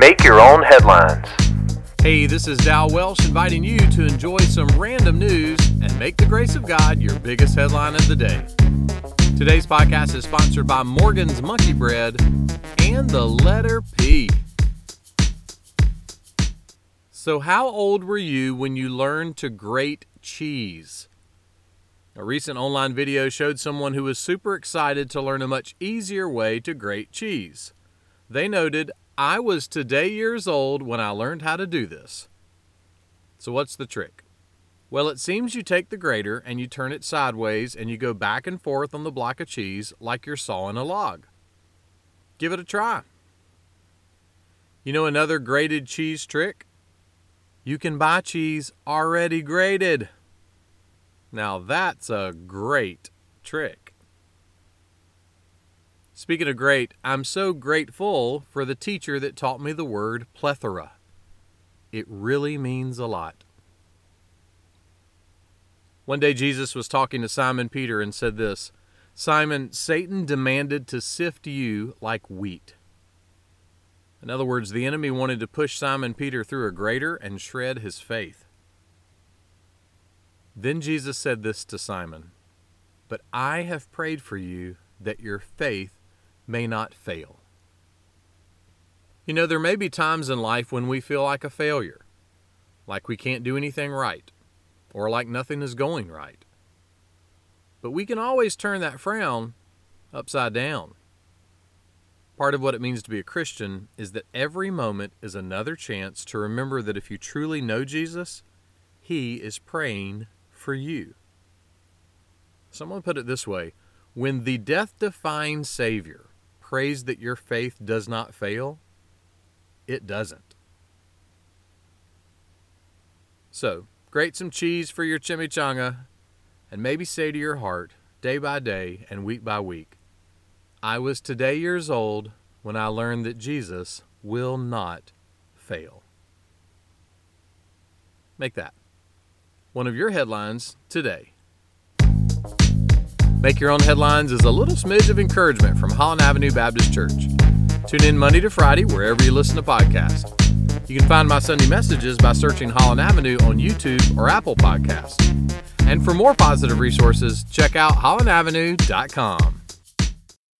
Make your own headlines. Hey, this is Dal Welsh inviting you to enjoy some random news and make the grace of God your biggest headline of the day. Today's podcast is sponsored by Morgan's Monkey Bread and the letter P. So, how old were you when you learned to grate cheese? A recent online video showed someone who was super excited to learn a much easier way to grate cheese. They noted, I was today years old when I learned how to do this. So, what's the trick? Well, it seems you take the grater and you turn it sideways and you go back and forth on the block of cheese like you're sawing a log. Give it a try. You know another grated cheese trick? You can buy cheese already grated. Now that's a great trick. Speaking of great, I'm so grateful for the teacher that taught me the word plethora. It really means a lot. One day Jesus was talking to Simon Peter and said this Simon, Satan demanded to sift you like wheat. In other words, the enemy wanted to push Simon Peter through a grater and shred his faith. Then Jesus said this to Simon But I have prayed for you that your faith may not fail. You know, there may be times in life when we feel like a failure, like we can't do anything right, or like nothing is going right. But we can always turn that frown upside down. Part of what it means to be a Christian is that every moment is another chance to remember that if you truly know Jesus, He is praying for you. Someone put it this way when the death defying Savior prays that your faith does not fail, it doesn't. So, grate some cheese for your chimichanga and maybe say to your heart, day by day and week by week, I was today years old when I learned that Jesus will not fail. Make that one of your headlines today. Make Your Own Headlines is a little smidge of encouragement from Holland Avenue Baptist Church. Tune in Monday to Friday wherever you listen to podcasts. You can find my Sunday messages by searching Holland Avenue on YouTube or Apple Podcasts. And for more positive resources, check out hollandavenue.com.